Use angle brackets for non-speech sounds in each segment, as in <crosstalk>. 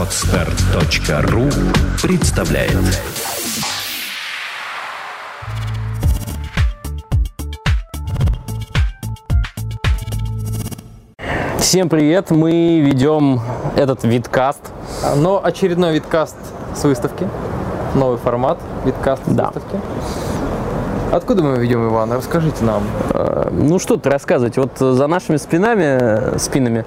Отстар.ру представляет Всем привет! Мы ведем этот видкаст. Но очередной видкаст с выставки. Новый формат видкаст с Да. выставки. Откуда мы ведем, Иван? Расскажите нам. Э, Ну что тут рассказывать? Вот за нашими спинами, спинами,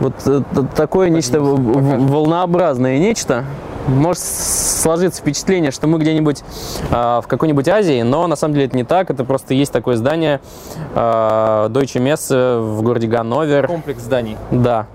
вот э, такое нечто в- волнообразное нечто. Может сложиться впечатление, что мы где-нибудь э, в какой-нибудь Азии, но на самом деле это не так. Это просто есть такое здание э, Deutsche Messe в городе Ганновер. Комплекс зданий. Да.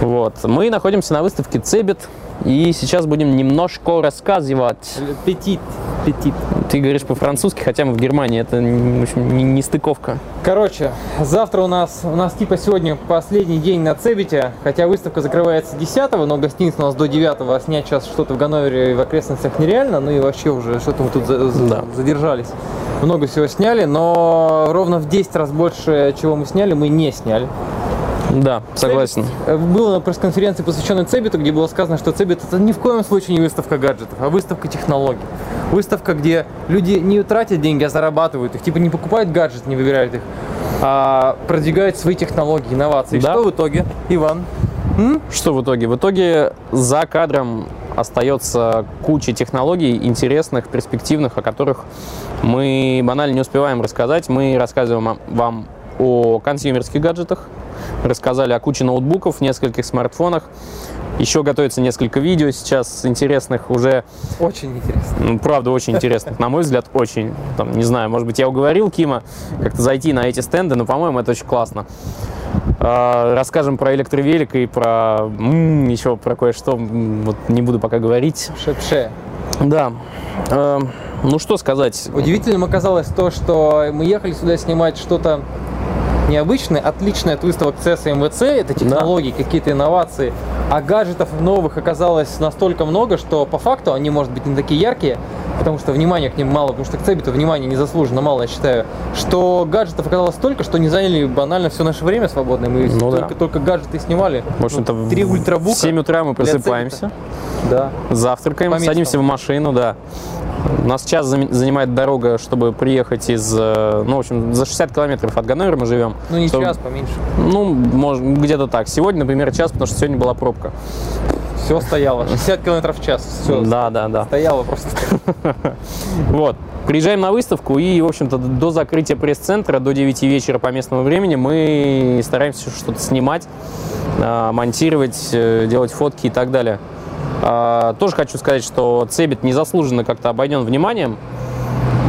Вот. Мы находимся на выставке Цебет, и сейчас будем немножко рассказывать. Петит. Петит. Ты говоришь по-французски, хотя мы в Германии, это в общем, не, не стыковка. Короче, завтра у нас, у нас типа сегодня последний день на Цебите, хотя выставка закрывается 10 но гостиница у нас до 9 а снять сейчас что-то в Ганновере и в окрестностях нереально, ну и вообще уже что-то мы тут за- за- Да. задержались. Много всего сняли, но ровно в 10 раз больше, чего мы сняли, мы не сняли. Да, согласен. Э, Было на пресс-конференции, посвященной Цебиту, где было сказано, что Цебит это ни в коем случае не выставка гаджетов, а выставка технологий. Выставка, где люди не тратят деньги, а зарабатывают их. Типа не покупают гаджет, не выбирают их, а продвигают свои технологии, инновации. Да. Что в итоге, Иван? Что в итоге? В итоге за кадром остается куча технологий интересных, перспективных, о которых мы банально не успеваем рассказать. Мы рассказываем вам о консюмерских гаджетах, рассказали о куче ноутбуков, нескольких смартфонах. Еще готовится несколько видео сейчас интересных уже Очень интересно. Ну, правда, очень интересных. На мой взгляд, очень. Там, не знаю, может быть, я уговорил Кима как-то зайти на эти стенды, но, по-моему, это очень классно. А, Расскажем про электровелик и про еще про кое-что. Вот не буду пока говорить. Шепше. Да. Э, Ну что сказать? Удивительным оказалось то, что мы ехали сюда снимать что-то необычное, отличное от выставок CES и МВЦ, это технологии, какие-то инновации, а гаджетов новых оказалось настолько много, что по факту они, может быть, не такие яркие, потому что внимания к ним мало, потому что к Цебиту внимания незаслуженно мало, я считаю, что гаджетов оказалось столько, что не заняли банально все наше время свободное, мы Ну да. только, только гаджеты снимали. В общем-то, Вот три в ультрабука. 7 утра мы просыпаемся, Да. завтракаем, По местам. садимся в машину, да. У нас час занимает дорога, чтобы приехать из, э, ну, в общем, за 60 километров от Ганновера мы живем. Ну не Чтобы- час, поменьше. Ну, может, где-то так. Сегодня, например, час, потому что сегодня была пробка. Все стояло. 60 километров в час. Все. Да, да, да. Стояло просто. <laughs> Вот. Приезжаем на выставку и, в общем-то, до закрытия пресс-центра, до 9 вечера по местному времени мы стараемся что-то снимать, а, монтировать, э, делать фотки и так далее. А, Тоже хочу сказать, что Цебит незаслуженно как-то обойден вниманием.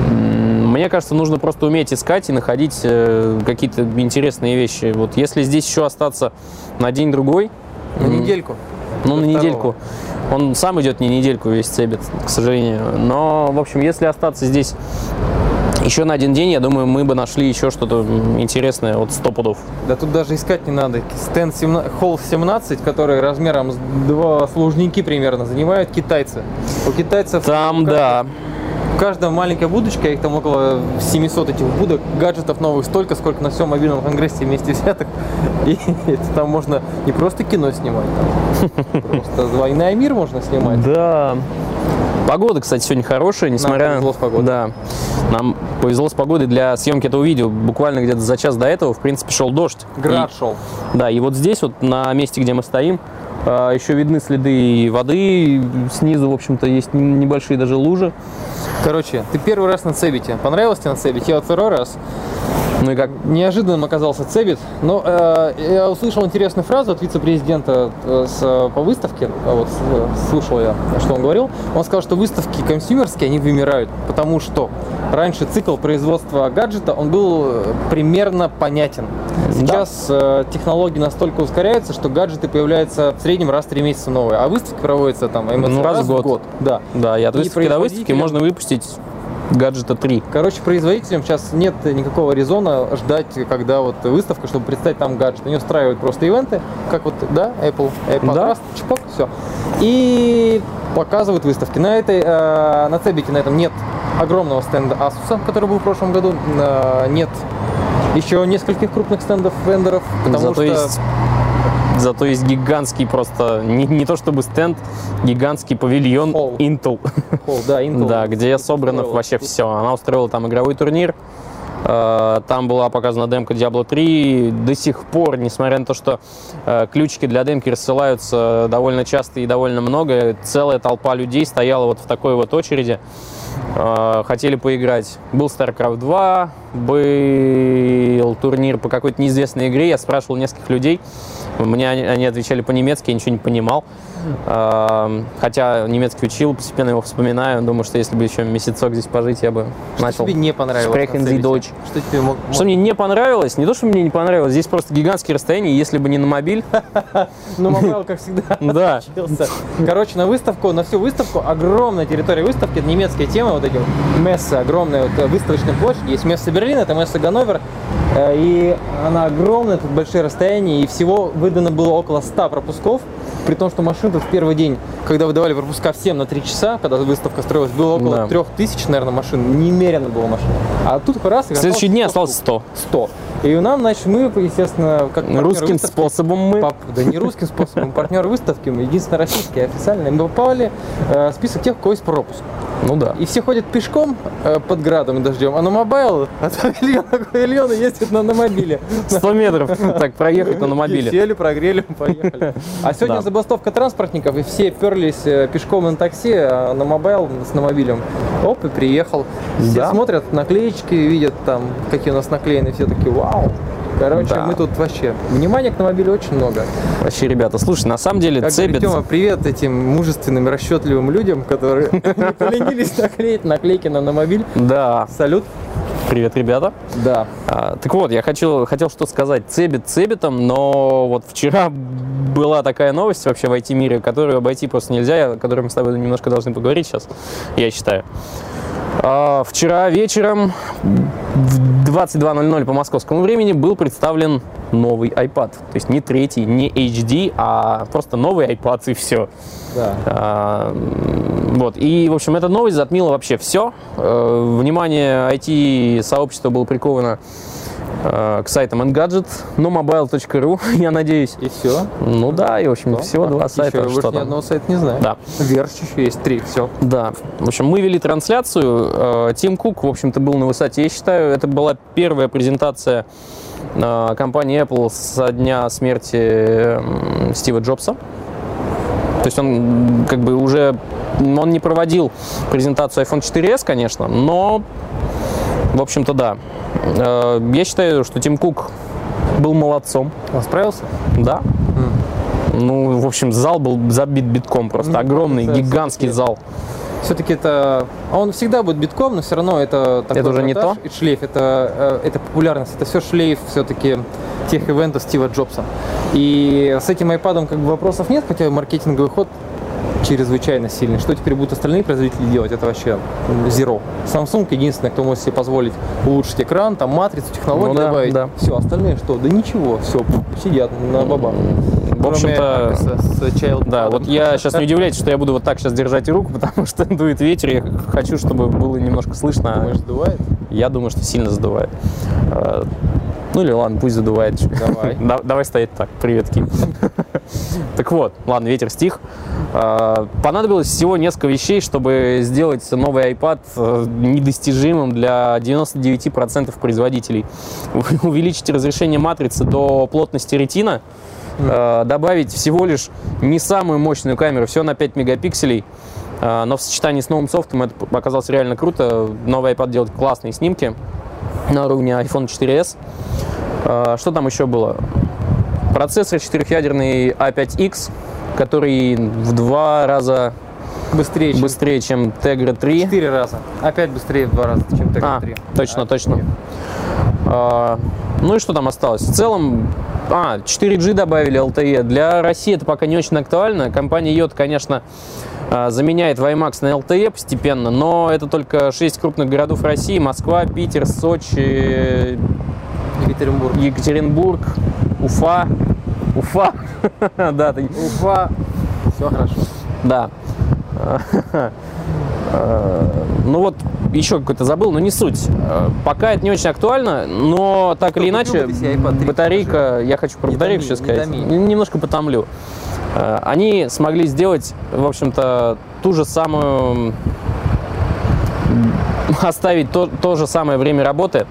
Мне кажется, нужно просто уметь искать и находить э, какие-то интересные вещи. Вот если здесь еще остаться на день-другой, На недельку. ну, на второго. недельку. Он сам идет не недельку весь цебит, к сожалению. Но, в общем, если остаться здесь еще на один день, я думаю, мы бы нашли еще что-то интересное от 100 пудов. Да тут даже искать не надо. Стенд 17, холл 17, который размером с два служники примерно занимают китайцы. У китайцев Там, у каждого- да, у каждого маленькая будочка, их там около 700 этих будок, гаджетов новых столько, сколько на всем мобильном конгрессе вместе взятых. И <laughs> это там можно не просто кино снимать, там просто «Война и мир» можно снимать. Да. Погода, кстати, сегодня хорошая, несмотря с погодой. Да. Нам повезло с погодой для съемки этого видео. Буквально где-то за час до этого, в принципе, шел дождь. Град И- шел. Да, и вот здесь, вот на месте, где мы стоим, а, еще видны следы воды. Снизу, в общем-то, есть небольшие даже лужи. Короче, ты первый раз на Цебите. Понравилось тебе на Цебите? Я вот второй раз. Ну и как? Неожиданным оказался Цебит, но э, я услышал интересную фразу от вице-президента э, с, по выставке, а вот э, слушал я, что он говорил. Он сказал, что выставки консюмерские, они вымирают, потому что раньше цикл производства гаджета, он был э, примерно понятен. Сейчас э, технологии настолько ускоряются, что гаджеты появляются в среднем раз в три месяца новые, а выставки проводятся там Ну, раз в год. Да. Да, и от выставки до выставки можно выпустить гаджета 3. Короче, производителям сейчас нет никакого резона ждать, когда вот выставка, чтобы представить там гаджет. Они устраивают просто ивенты, как вот, да, Apple, Apple Да. Podcast, чпок, все. И показывают выставки. На этой, э, на Цебике на этом нет огромного стенда Asus, который был в прошлом году. Э, нет еще нескольких крупных стендов вендоров, потому Зато что есть Зато есть гигантский просто, не, не то чтобы стенд, гигантский павильон Холл. Intel. Холл, да, Intel. <laughs> Да, где собрано устроила. вообще все. Она устроила там игровой турнир. Э, Там была показана демка Diablo 3. До сих пор, несмотря на то, что э, ключики для демки рассылаются довольно часто и довольно много, целая толпа людей стояла вот в такой вот очереди. Э, Хотели поиграть. Был StarCraft 2, был турнир по какой-то неизвестной игре. Я спрашивал нескольких людей. Мне они, отвечали по-немецки, я ничего не понимал. Э, Хотя немецкий учил, постепенно его вспоминаю. Думаю, что если бы еще месяцок здесь пожить, я бы Что начал тебе не понравилось? Sprechen? Deutsch. Что тебе мог- что мне не понравилось, не то, что мне не понравилось, здесь просто гигантские расстояния, если бы не на мобиль. <laughs> Ну, мобайл, как всегда, <laughs> Да. Короче, на выставку, на всю выставку, огромная территория выставки, это немецкая тема, вот эти мессы, огромная вот, э, выставочная площадь. Есть место Берлин, это место Ганновер, и она огромная, тут большие расстояния, и всего выдано было около 100 пропусков, при том, что машин тут в первый день, когда выдавали пропуска всем на 3 часа, когда выставка строилась, было около Да. 3000, наверное, машин, немерено было машин. А тут раз, В следующие дни осталось осталось 100. 100. И нам, значит, мы, естественно, как Русским выставки, способом мы. Пап- да не русским способом, партнер выставки, мы единственный российский официальный. Мы попали э, в список тех, у кого есть пропуск. Ну да. И все ходят пешком э, под градом и дождем, а на мобайл от павильона <laughs> к павильону ездят на, на мобиле. 100 метров так проехать на мобиле. Сели, прогрели, поехали. А сегодня Да. Забастовка транспортников, и все перлись э, пешком на такси, а на мобайл с мобилем. Оп, и приехал. Все Да. смотрят наклеечки, видят там, какие у нас наклеены, все такие, вау. Короче, Да. мы тут вообще... Внимания к на мобиле очень много. Вообще, ребята, слушай, на самом деле Как Цебит... Тёма, привет этим мужественным, расчетливым людям, которые <laughs> <laughs> поленились наклеить наклейки на, на мобиль. Да, Салют. Привет, ребята. Да. А, так вот, я хочу, хотел что сказать. Цебит цебитом, но вот вчера была такая новость вообще в IT-мире, которую обойти просто нельзя, о которой мы с тобой немножко должны поговорить сейчас, я считаю. А, вчера вечером в 22.00 по московскому времени был представлен новый iPad. То есть не третий, не HD, а просто новый iPad и все. Да. А, Вот. И, в общем, эта новость затмила вообще все. Э, Внимание IT-сообщества было приковано к сайтам Engadget, но mobile.ru, <laughs> я надеюсь. И все. Ну да, и, в общем, всего два сайта. Я что ни одного сайта не знаю. Да. Верш еще есть, три, все. Да. В общем, мы вели трансляцию. Э, Тим Кук, в общем-то, был на высоте. Я считаю, это была первая презентация э, компании Apple со дня смерти Стива Джобса. То есть он как бы уже он не проводил презентацию iPhone 4s, конечно, но в общем-то да. Э, Я считаю, что Тим Кук был молодцом, Он справился? да. Ну, в общем, зал был забит битком просто. Ну, Огромный, это гигантский зал. Все-таки это... Он всегда будет битком, но все равно это... такой Это уже не то? И шлейф, это, э, это популярность, это все шлейф все-таки тех ивентов Стива Джобса. И с этим iPad как бы вопросов нет, хотя маркетинговый ход чрезвычайно сильный. Что теперь будут остальные производители делать? Это вообще zero. Samsung единственный, кто может себе позволить улучшить экран, там матрицу, технологии Ну да, добавить. да. Все, остальные что? Да ничего, все, сидят на бабах. В общем-то, Да, вот я сейчас не удивляйтесь, что я буду вот так сейчас держать руку, <laughs> потому что дует ветер, я хочу, чтобы было немножко слышно. Думаешь, сдувает? Я думаю, что сильно задувает. Ну или ладно, пусть задувает. Давай. <laughs> Да- Давай стоять так. Привет, Ким. <laughs> Так вот, ладно, ветер стих. Э, Понадобилось всего несколько вещей, чтобы сделать новый iPad э, недостижимым для 99% производителей. Увеличить разрешение матрицы до плотности ретина, э, добавить всего лишь не самую мощную камеру, все на 5 мегапикселей, э, но в сочетании с новым софтом это оказалось реально круто. Новый iPad делает классные снимки на уровне iPhone 4s. Э, Что там еще было? Процессор четырехъядерный A5X, который в два раза Быстрее, чем быстрее, чем Tegra 3. Четыре раза. Опять быстрее в два раза, чем Tegra А, 3. точно, точно. А, ну и что там осталось? В целом, а, 4G добавили LTE. Для России это пока не очень актуально. Компания Yot, конечно, а, заменяет WiMAX на LTE постепенно, но это только 6 крупных городов России. Москва, Питер, Сочи, Екатеринбург. Екатеринбург, Уфа. Уфа. <laughs> Да, ты- Уфа. Все хорошо. Да. Э, <laughs> Ну вот, еще какой-то забыл, но не суть. Э, Пока это не очень актуально, но так или иначе, бы ты себе iPad 3, батарейка, я хочу про батарейку сейчас сказать, немножко потомлю. Э, Они смогли сделать, в общем-то, ту же самую <laughs> оставить то, то же самое время работы,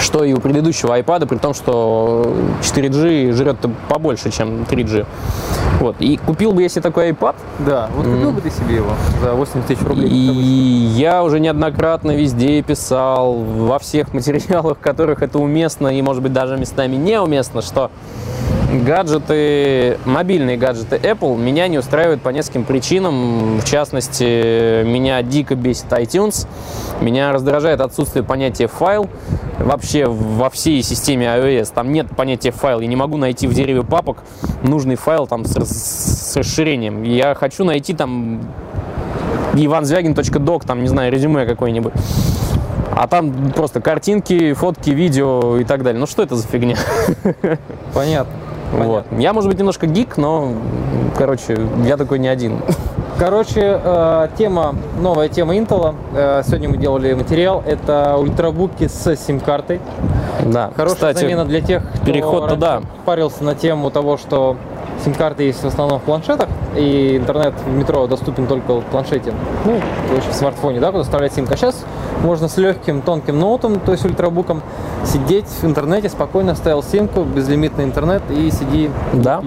что и у предыдущего iPad, при том, что 4G жрет побольше, чем 3G. Вот. И купил бы я себе такой iPad, Да, вот купил бы ты себе его за 80 тысяч рублей? и я уже неоднократно везде писал, во всех <laughs> материалах, в которых это уместно и, может быть, даже местами неуместно, что гаджеты, мобильные гаджеты Apple меня не устраивают по нескольким причинам. В частности, меня дико бесит iTunes, меня раздражает отсутствие понятия файл. Вообще во всей системе iOS там нет понятия файл. Я не могу найти в дереве папок нужный файл там с, с расширением. Я хочу найти там ivanзвягин.док, там, не знаю, резюме какое-нибудь. А там просто картинки, фотки, видео и так далее. Ну что это за фигня? <laughs> Понятно. Вот. Я, может быть, немножко гик, но, короче, я такой не один. Короче, э, тема, новая тема Intel. Э, Сегодня мы делали материал. Это ультрабуки с сим-картой. Да, Хорошая кстати, замена для тех, кто переход туда. парился на тему того, что сим-карты есть в основном в планшетах, и интернет в метро доступен только в планшете, ну, то есть в смартфоне, да, куда вставлять симка. Сейчас можно с легким, тонким ноутом, то есть ультрабуком, сидеть в интернете, спокойно ставил симку, безлимитный интернет и сиди. Да.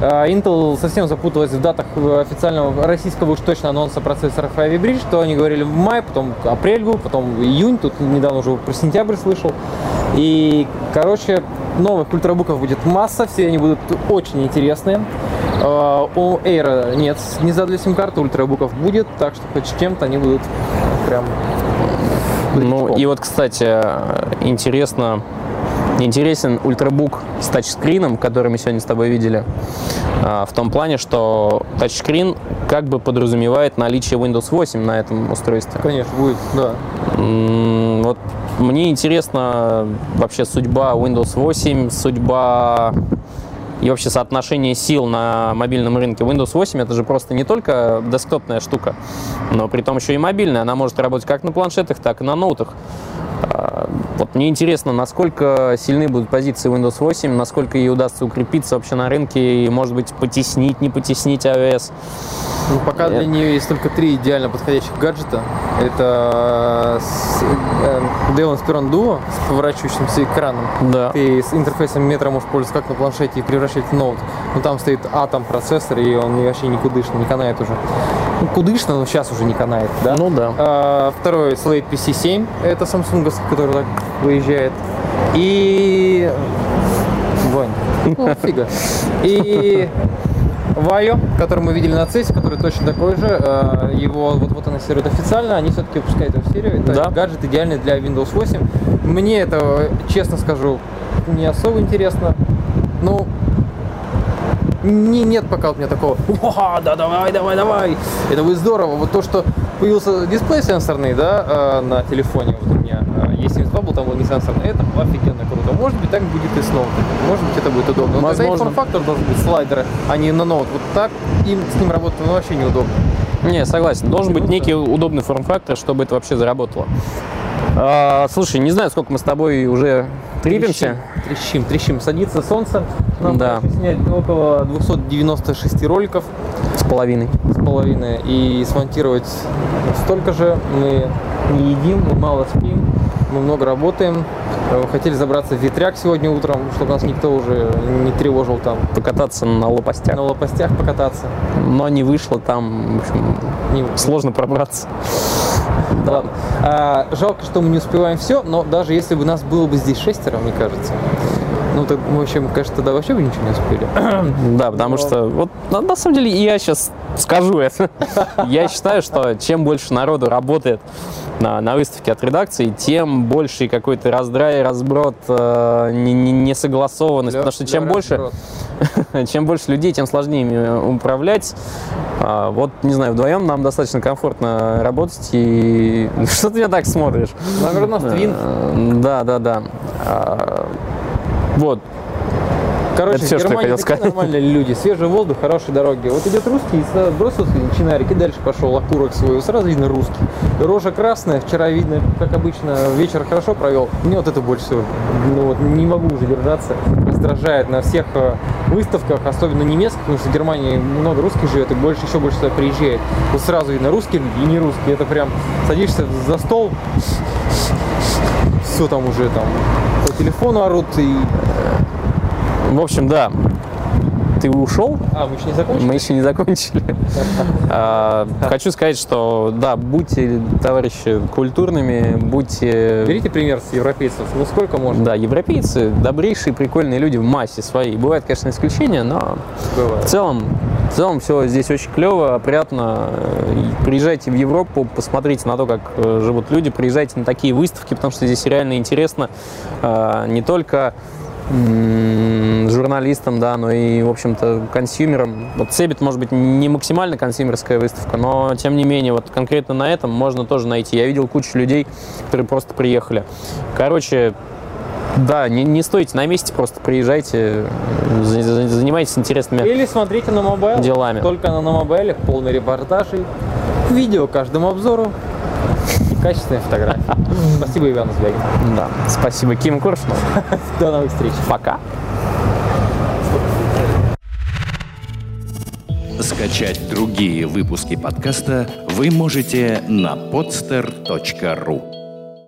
А, Intel совсем запуталась в датах э, официального российского уж точно анонса процессоров Ivy Bridge, что они говорили в мае, потом апрель был, потом июнь, тут недавно уже про сентябрь слышал. И, короче, новых ультрабуков будет масса, все они будут очень интересные. А, У Air нет низа для сим-карты, ультрабуков будет, так что хоть с чем-то они будут прям... Ну и вот, кстати, интересно, интересен ультрабук с тачскрином, который мы сегодня с тобой видели, а, в том плане, что тачскрин как бы подразумевает наличие Windows 8 на этом устройстве. Конечно, будет, да. Вот мне интересна вообще судьба Windows 8, судьба и вообще соотношение сил на мобильном рынке. Windows 8 это же просто не только десктопная штука, но при том еще и мобильная. Она может работать как на планшетах, так и на ноутах. Вот мне интересно, насколько сильны будут позиции Windows 8, насколько ей удастся укрепиться вообще на рынке и, может быть, потеснить, не потеснить iOS. Ну, пока для нее есть только три идеально подходящих гаджета. Это э, Dell Inspiron Duo с поворачивающимся экраном. Да. Ты с интерфейсом метро можешь пользоваться как на планшете и превращать в ноут. Но там стоит Atom процессор, и он вообще никудышный, не канает уже. Ну, кудышно, но сейчас уже не канает, да? Ну да. А, второй Slate PC7, это Samsung, который так выезжает. И... Вань, <laughs> ну, фига. И Вайо, который мы видели на CES, который точно такой же, э, его вот-вот анонсируют официально, они все-таки выпускают его в серию. Это Да. гаджет идеальный для Windows 8. Мне это, честно скажу, не особо интересно. Ну, не, нет пока у меня такого, «Уха, да давай, давай, давай, это будет здорово. Вот то, что появился дисплей сенсорный, да, э, на телефоне, вот у меня э, E72 был, там был не сенсорный, это офигенно круто. Может быть, так будет и с ноутом. Может быть, это будет удобно. Тогда и Возможно. форм-фактор должен быть слайдеры, а не на ноут. Вот так им с ним работать ну, вообще неудобно. Не, согласен. Должен быть некий удобный форм-фактор, чтобы это вообще заработало. А, слушай, не знаю, сколько мы с тобой уже трипимся. Трещим, трещим, трещим. Садится солнце. Нам Да. снять около 296 роликов С половиной. с половиной и смонтировать столько же. Мы не едим, мы мало спим, мы много работаем. Э, Хотели забраться в ветряк сегодня утром, чтобы нас никто уже не тревожил там. Покататься на лопастях. На лопастях покататься. Но не вышло там, в общем, Не- сложно пробраться. Да ладно. А, жалко, что мы не успеваем все, но даже если бы нас было бы здесь шестеро, мне кажется, ну, так мы вообще, кажется, тогда вообще бы ничего не успели. <clears throat> Да, потому что, вот на, на самом деле, я сейчас скажу это. <laughs> Я считаю, что чем больше народу работает на, на выставке от редакции, тем больше какой-то раздрай, разброд, э, не- не- несогласованность. потому что чем больше, <laughs> чем больше людей, тем сложнее ими управлять. А, вот, не знаю, вдвоем нам достаточно комфортно работать. И <laughs> что ты меня так смотришь? Наверное, нас твин. Э, Да, да, да. Вот. Короче, Это всё, в что я хотел сказать. нормальные люди, свежий воздух, хорошие дороги. Вот идет русский, и бросился чинарик и дальше пошел окурок свой. Сразу видно русский. Рожа красная, вчера видно, как обычно, вечер хорошо провел. Мне вот это больше всего, ну вот не могу уже держаться, раздражает на всех э, выставках, особенно немецких, потому что в Германии много русских живет и больше, еще больше сюда приезжает. Вот сразу видно русские люди и не русские. Это прям садишься за стол, все там уже там по телефону орут и... В общем, да. Ты ушел? А, мы еще не закончили? Мы еще не закончили. <laughs> А, Хочу сказать, что да, будьте, товарищи, культурными, будьте... Берите пример с европейцев. Ну сколько можно? Да, европейцы добрейшие, прикольные люди в массе своей. Бывают, конечно, исключения, но в Бывает. целом, в целом все здесь очень клево, опрятно. Приезжайте в Европу, посмотрите на то, как э, живут люди, приезжайте на такие выставки, потому что здесь реально интересно э, не только журналистам, да, но и, в общем-то, консюмерам. Вот Цебит, может быть, не максимально консюмерская выставка, но, тем не менее, вот конкретно на этом можно тоже найти. Я видел кучу людей, которые просто приехали. Короче, да, не, не стойте на месте, просто приезжайте, за- за- занимайтесь интересными Или смотрите на Mobile. делами. Только на, Mobile, полный репортажей, видео каждому обзору и качественные фотографии. <laughs> Спасибо, Иван Звягин. Да. Спасибо, Ким Куршину. <laughs> До новых встреч. Пока. Скачать другие выпуски подкаста вы можете на podster.ru